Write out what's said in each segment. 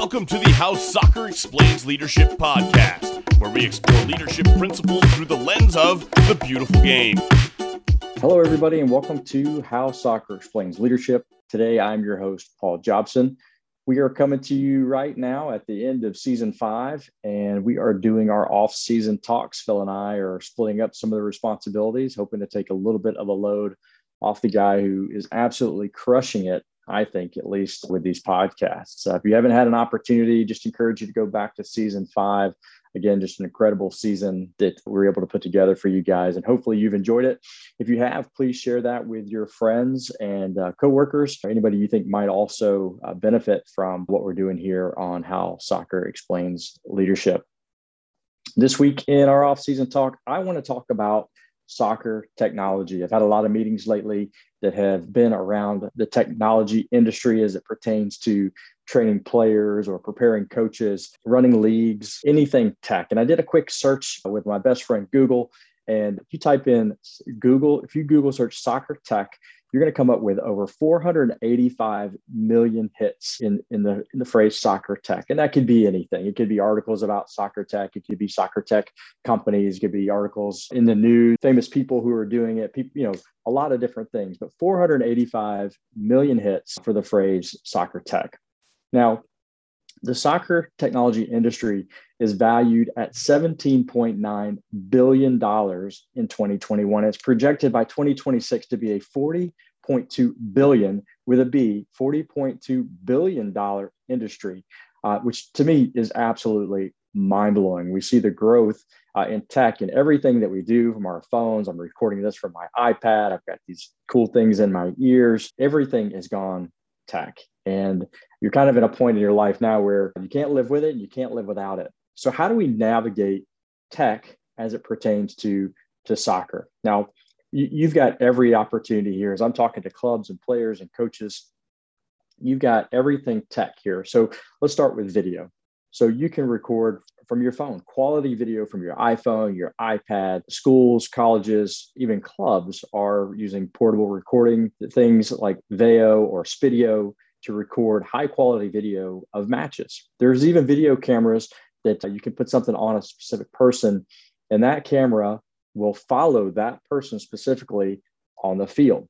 Welcome to the How Soccer Explains Leadership podcast, where we explore leadership principles through the lens of the beautiful game. Hello, everybody, and welcome to How Soccer Explains Leadership. Today, I'm your host, Paul Jobson. We are coming to you right now at the end of season five, and we are doing our off season talks. Phil and I are splitting up some of the responsibilities, hoping to take a little bit of a load off the guy who is absolutely crushing it I think, at least with these podcasts. Uh, if you haven't had an opportunity, just encourage you to go back to season five. Again, just an incredible season that we were able to put together for you guys. And hopefully you've enjoyed it. If you have, please share that with your friends and uh, coworkers or anybody you think might also uh, benefit from what we're doing here on how soccer explains leadership. This week in our off-season talk, I want to talk about soccer technology. I've had a lot of meetings lately that have been around the technology industry as it pertains to training players or preparing coaches, running leagues, anything tech. And I did a quick search with my best friend Google. And if you type in Google, if you Google search soccer tech, you're going to come up with over 485 million hits in, in the in the phrase soccer tech. And that could be anything. It could be articles about soccer tech, it could be soccer tech companies, it could be articles in the news, famous people who are doing it, people, you know, a lot of different things, but 485 million hits for the phrase soccer tech. Now, the soccer technology industry is valued at $17.9 billion in 2021. It's projected by 2026 to be a 40.2 billion with a B, $40.2 billion industry, uh, which to me is absolutely mind blowing. We see the growth uh, in tech and everything that we do from our phones. I'm recording this from my iPad. I've got these cool things in my ears. Everything is gone tech. And you're kind of at a point in your life now where you can't live with it and you can't live without it. So how do we navigate tech as it pertains to to soccer? Now, you've got every opportunity here as I'm talking to clubs and players and coaches. You've got everything tech here. So let's start with video. So you can record from your phone, quality video from your iPhone, your iPad. Schools, colleges, even clubs are using portable recording things like Veo or Spiideo to record high quality video of matches. There's even video cameras that uh, you can put something on a specific person, and that camera will follow that person specifically on the field.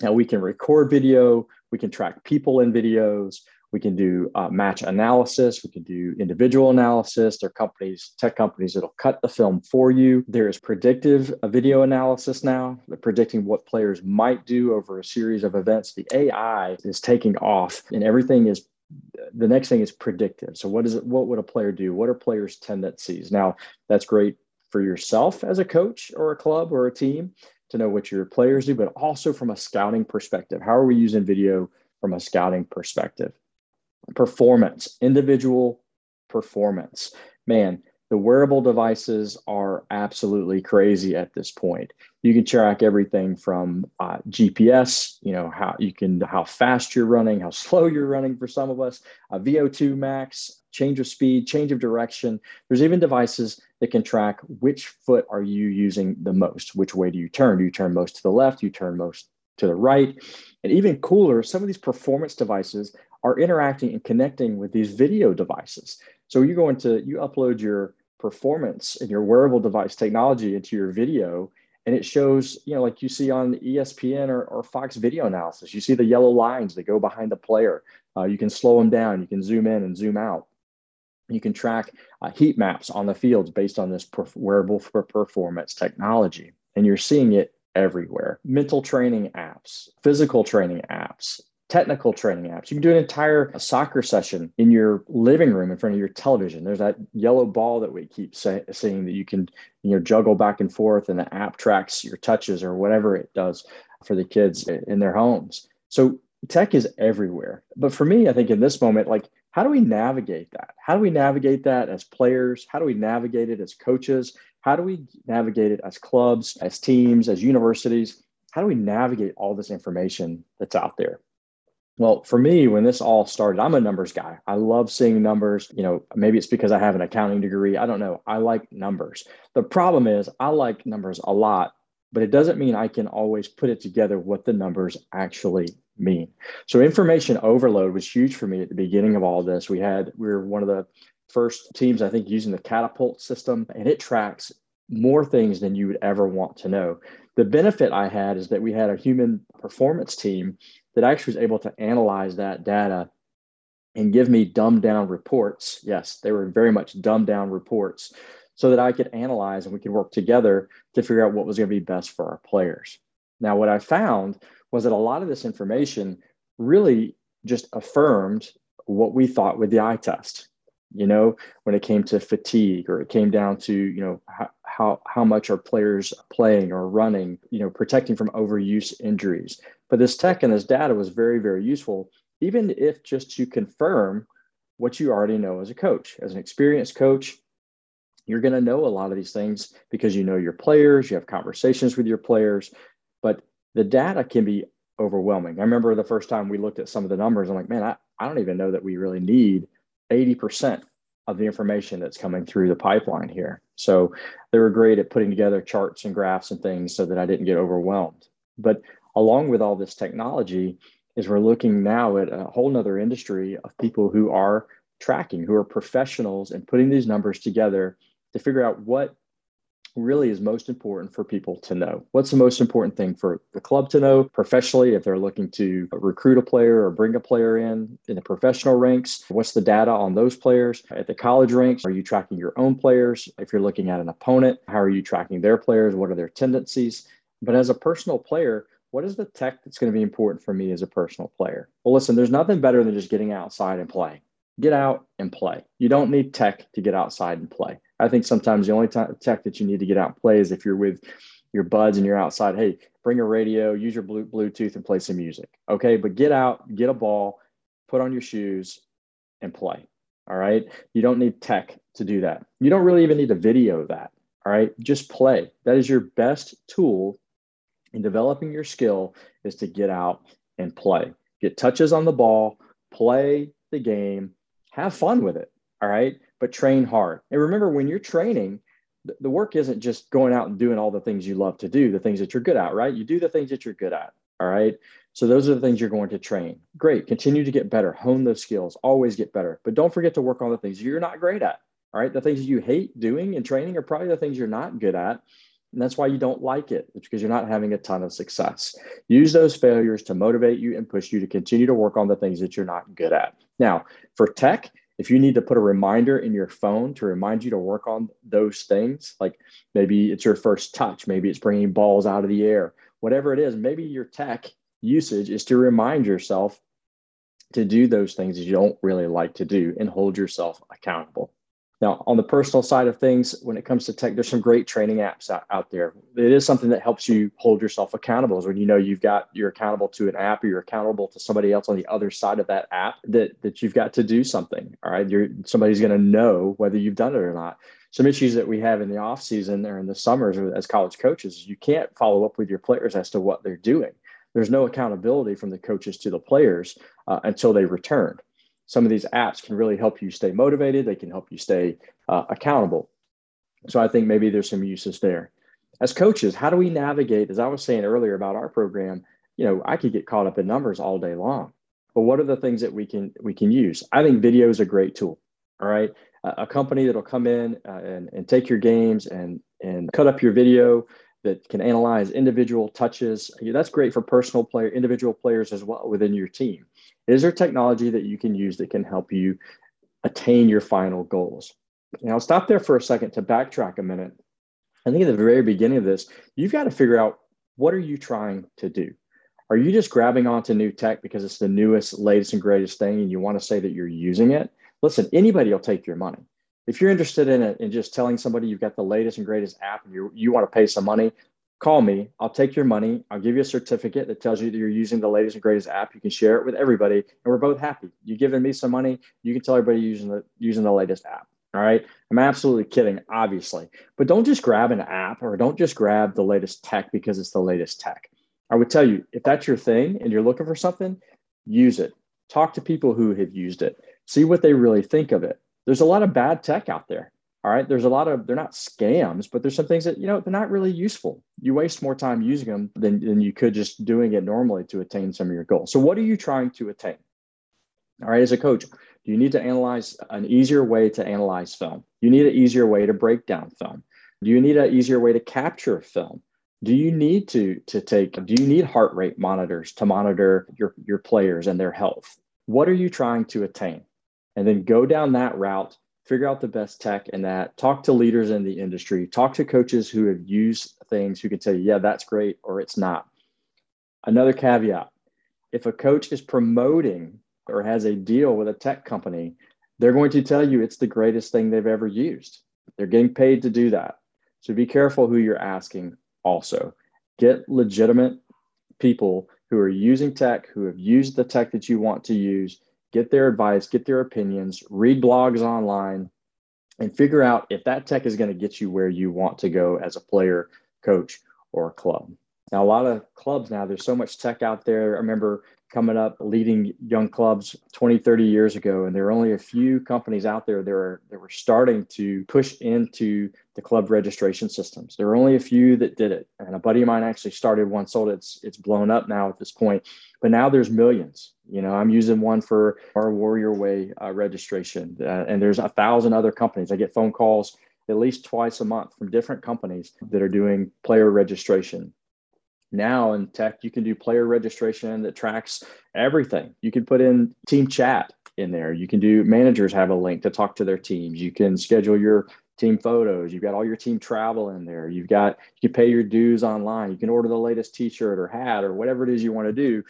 Now, we can record video, we can track people in videos, we can do uh, match analysis, we can do individual analysis. There are companies, tech companies that'll cut the film for you. There is predictive uh, video analysis now, predicting what players might do over a series of events. The AI is taking off, and everything is the next thing is predictive. So what is it? What would a player do? What are players' tendencies? Now that's great for yourself as a coach or a club or a team to know what your players do, but also from a scouting perspective. How are we using video from a scouting perspective? Performance, individual performance. Man, the wearable devices are absolutely crazy at this point. You can track everything from uh, gps you know how you can how fast you're running how slow you're running for some of us uh, vo2 max change of speed change of direction. There's even devices that can track which foot are you using the most which way do you turn? Do you turn most to the left? You turn most to the right? And even cooler some of these performance devices are interacting and connecting with these video devices. So you go into you upload your performance and your wearable device technology into your video and it shows you know like you see on espn or, or fox video analysis you see the yellow lines that go behind the player. Uh, you can slow them down you can zoom in and zoom out. You can track uh, heat maps on the fields based on this wearable for performance technology and you're seeing it everywhere. Mental training apps physical training apps technical training apps. You can do an entire uh, soccer session in your living room in front of your television. There's that yellow ball that we keep say, saying that you can you know juggle back and forth, and the app tracks your touches or whatever it does for the kids in their homes. So tech is everywhere. But for me, I think in this moment, like how do we navigate that? How do we navigate that as players? How do we navigate it as coaches? How do we navigate it as clubs, as teams, as universities? How do we navigate all this information that's out there? Well, for me, when this all started, I'm a numbers guy. I love seeing numbers. You know, maybe it's because I have an accounting degree. I don't know. I like numbers. The problem is, I like numbers a lot, but it doesn't mean I can always put it together what the numbers actually mean. So information overload was huge for me at the beginning of all this. We had we were one of the first teams I think using the catapult system and it tracks more things than you would ever want to know. The benefit I had is that we had a human performance team that actually was able to analyze that data and give me dumbed down reports. Yes, they were very much dumbed down reports so that I could analyze and we could work together to figure out what was going to be best for our players. Now, what I found was that a lot of this information really just affirmed what we thought with the eye test. You know, when it came to fatigue or it came down to, you know, how, how, how much are players playing or running, you know, protecting from overuse injuries. But this tech and this data was very, very useful, even if just to confirm what you already know as a coach. As an experienced coach, you're going to know a lot of these things because you know your players, you have conversations with your players, but the data can be overwhelming. I remember the first time we looked at some of the numbers, I'm like, man, I, I don't even know that we really need 80% of the information that's coming through the pipeline here. So they were great at putting together charts and graphs and things so that I didn't get overwhelmed. But along with all this technology, is we're looking now at a whole nother industry of people who are tracking, who are professionals and putting these numbers together to figure out what really is most important for people to know. What's the most important thing for the club to know professionally if they're looking to recruit a player or bring a player in in the professional ranks? What's the data on those players? At the college ranks, are you tracking your own players? If you're looking at an opponent, how are you tracking their players? What are their tendencies? But as a personal player, what is the tech that's going to be important for me as a personal player? Well, listen, there's nothing better than just getting outside and playing. Get out and play. You don't need tech to get outside and play. I think sometimes the only time, tech that you need to get out and play is if you're with your buds and you're outside. Hey, bring a radio, use your Bluetooth, and play some music. Okay, but get out, get a ball, put on your shoes, and play. All right. You don't need tech to do that. You don't really even need to video that. All right. Just play. That is your best tool in developing your skill is to get out and play. Get touches on the ball, play the game, have fun with it. All right but train hard. And remember, when you're training, the work isn't just going out and doing all the things you love to do, the things that you're good at, right? You do the things that you're good at. All right. So those are the things you're going to train. Great. Continue to get better, hone those skills, always get better. But don't forget to work on the things you're not great at. All right. The things you hate doing and training are probably the things you're not good at. And that's why you don't like it. It's because you're not having a ton of success. Use those failures to motivate you and push you to continue to work on the things that you're not good at. Now, for tech, if you need to put a reminder in your phone to remind you to work on those things, like maybe it's your first touch, maybe it's bringing balls out of the air, whatever it is, maybe your tech usage is to remind yourself to do those things that you don't really like to do and hold yourself accountable. Now, on the personal side of things, when it comes to tech, there's some great training apps out, out there. It is something that helps you hold yourself accountable. Is when you know you've got you're accountable to an app or you're accountable to somebody else on the other side of that app that that you've got to do something. All right, you're somebody's going to know whether you've done it or not. Some issues that we have in the off season or in the summers as college coaches, you can't follow up with your players as to what they're doing. There's no accountability from the coaches to the players uh, until they return some of these apps can really help you stay motivated. They can help you stay uh, accountable. So I think maybe there's some uses there. As coaches, how do we navigate? As I was saying earlier about our program, you know, I could get caught up in numbers all day long. But what are the things that we can we can use? I think video is a great tool. All right, a company that'll come in uh, and, and take your games and and cut up your video that can analyze individual touches. That's great for personal player, individual players as well within your team. Is there technology that you can use that can help you attain your final goals? And I'll stop there for a second to backtrack a minute. I think at the very beginning of this, you've got to figure out what are you trying to do? Are you just grabbing onto new tech because it's the newest, latest, and greatest thing and you want to say that you're using it? Listen, anybody will take your money. If you're interested in it and just telling somebody you've got the latest and greatest app and you, you want to pay some money, call me. I'll take your money. I'll give you a certificate that tells you that you're using the latest and greatest app. You can share it with everybody, and we're both happy. You're giving me some money. You can tell everybody using the using the latest app. All right. I'm absolutely kidding, obviously. But don't just grab an app or don't just grab the latest tech because it's the latest tech. I would tell you if that's your thing and you're looking for something, use it. Talk to people who have used it. See what they really think of it. There's a lot of bad tech out there. All right. There's a lot of, they're not scams, but there's some things that, you know, they're not really useful. You waste more time using them than, than you could just doing it normally to attain some of your goals. So, what are you trying to attain? All right. As a coach, do you need to analyze an easier way to analyze film? You need an easier way to break down film. Do you need an easier way to capture film? Do you need to, to take, do you need heart rate monitors to monitor your, your players and their health? What are you trying to attain? And then go down that route figure out the best tech in that. Talk to leaders in the industry. Talk to coaches who have used things who can tell you yeah that's great or it's not. Another caveat if a coach is promoting or has a deal with a tech company they're going to tell you it's the greatest thing they've ever used. They're getting paid to do that. So be careful who you're asking also. Get legitimate people who are using tech who have used the tech that you want to use get their advice, get their opinions, read blogs online, and figure out if that tech is going to get you where you want to go as a player, coach, or a club. Now, a lot of clubs now, there's so much tech out there. I remember coming up leading young clubs 20 30 years ago and there were only a few companies out there that were, that were starting to push into the club registration systems. There were only a few that did it and a buddy of mine actually started one sold it. it's it's blown up now at this point but now there's millions. You know i'm using one for our warrior way uh, registration uh, and there's a thousand other companies. I get phone calls at least twice a month from different companies that are doing player registration now in tech you can do player registration that tracks everything. You can put in team chat in there. You can do managers have a link to talk to their teams. You can schedule your team photos. You've got all your team travel in there. You've got you can pay your dues online. You can order the latest t-shirt or hat or whatever it is you want to do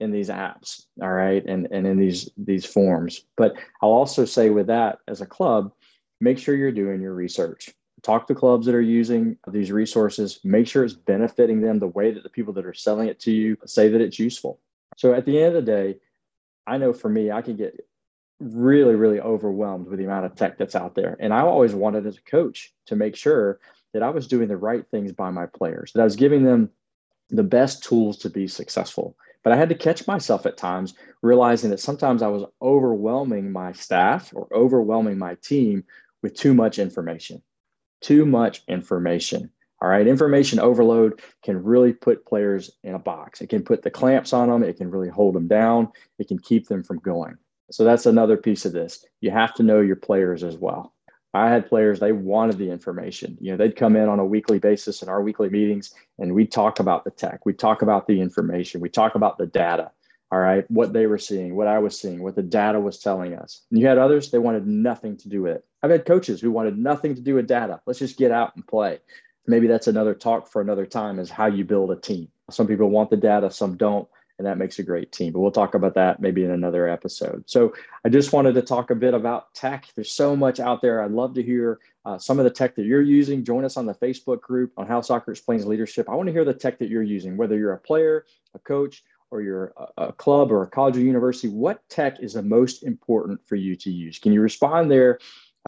in these apps all right? And and in these these forms. But i'll also say with that as a club make sure you're doing your research talk to clubs that are using these resources make sure it's benefiting them the way that the people that are selling it to you say that it's useful. So at the end of the day i know for me i can get really really overwhelmed with the amount of tech that's out there. And i always wanted as a coach to make sure that i was doing the right things by my players that i was giving them the best tools to be successful. But i had to catch myself at times realizing that sometimes i was overwhelming my staff or overwhelming my team with too much information too much information. All right. Information overload can really put players in a box. It can put the clamps on them. It can really hold them down. It can keep them from going. So that's another piece of this. You have to know your players as well. I had players, they wanted the information. You know, they'd come in on a weekly basis in our weekly meetings and we'd talk about the tech. We'd talk about the information. We talk about the data all right, what they were seeing, what I was seeing, what the data was telling us. And you had others, they wanted nothing to do with it. I've had coaches who wanted nothing to do with data. Let's just get out and play. Maybe that's another talk for another time is how you build a team. Some people want the data, some don't, and that makes a great team. But we'll talk about that maybe in another episode. So I just wanted to talk a bit about tech. There's so much out there. I'd love to hear uh, some of the tech that you're using. Join us on the Facebook group on How Soccer Explains Leadership. I want to hear the tech that you're using, whether you're a player, a coach, or you're a club or a college or university, what tech is the most important for you to use? Can you respond there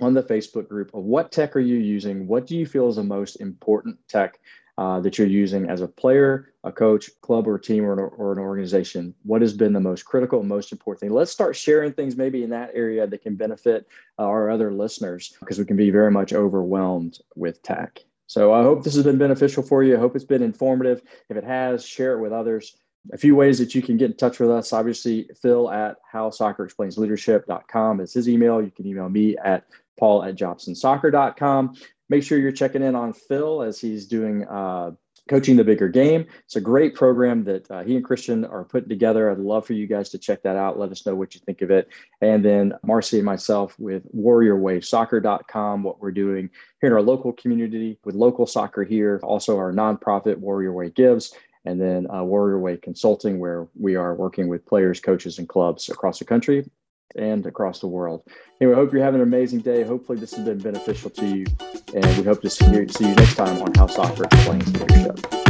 on the Facebook group of what tech are you using? What do you feel is the most important tech uh, that you're using as a player, a coach, club, or team, or an, or an organization? What has been the most critical and most important thing? Let's start sharing things maybe in that area that can benefit uh, our other listeners because we can be very much overwhelmed with tech. So I hope this has been beneficial for you. I hope it's been informative. If it has, share it with others a few ways that you can get in touch with us. Obviously, Phil at howsoccerexplainsleadership.com is his email. You can email me at paul at jobsonsoccer.com. Make sure you're checking in on Phil as he's doing uh, coaching the bigger game. It's a great program that uh, he and Christian are putting together. I'd love for you guys to check that out. Let us know what you think of it. And then Marcy and myself with warriorwaysoccer.com, what we're doing here in our local community with local soccer here, also our nonprofit Warrior Way Gives and then uh, Warrior Way Consulting, where we are working with players, coaches, and clubs across the country and across the world. Anyway, I hope you're having an amazing day. Hopefully, this has been beneficial to you, and we hope to see you, see you next time on How Soccer Explains Leadership.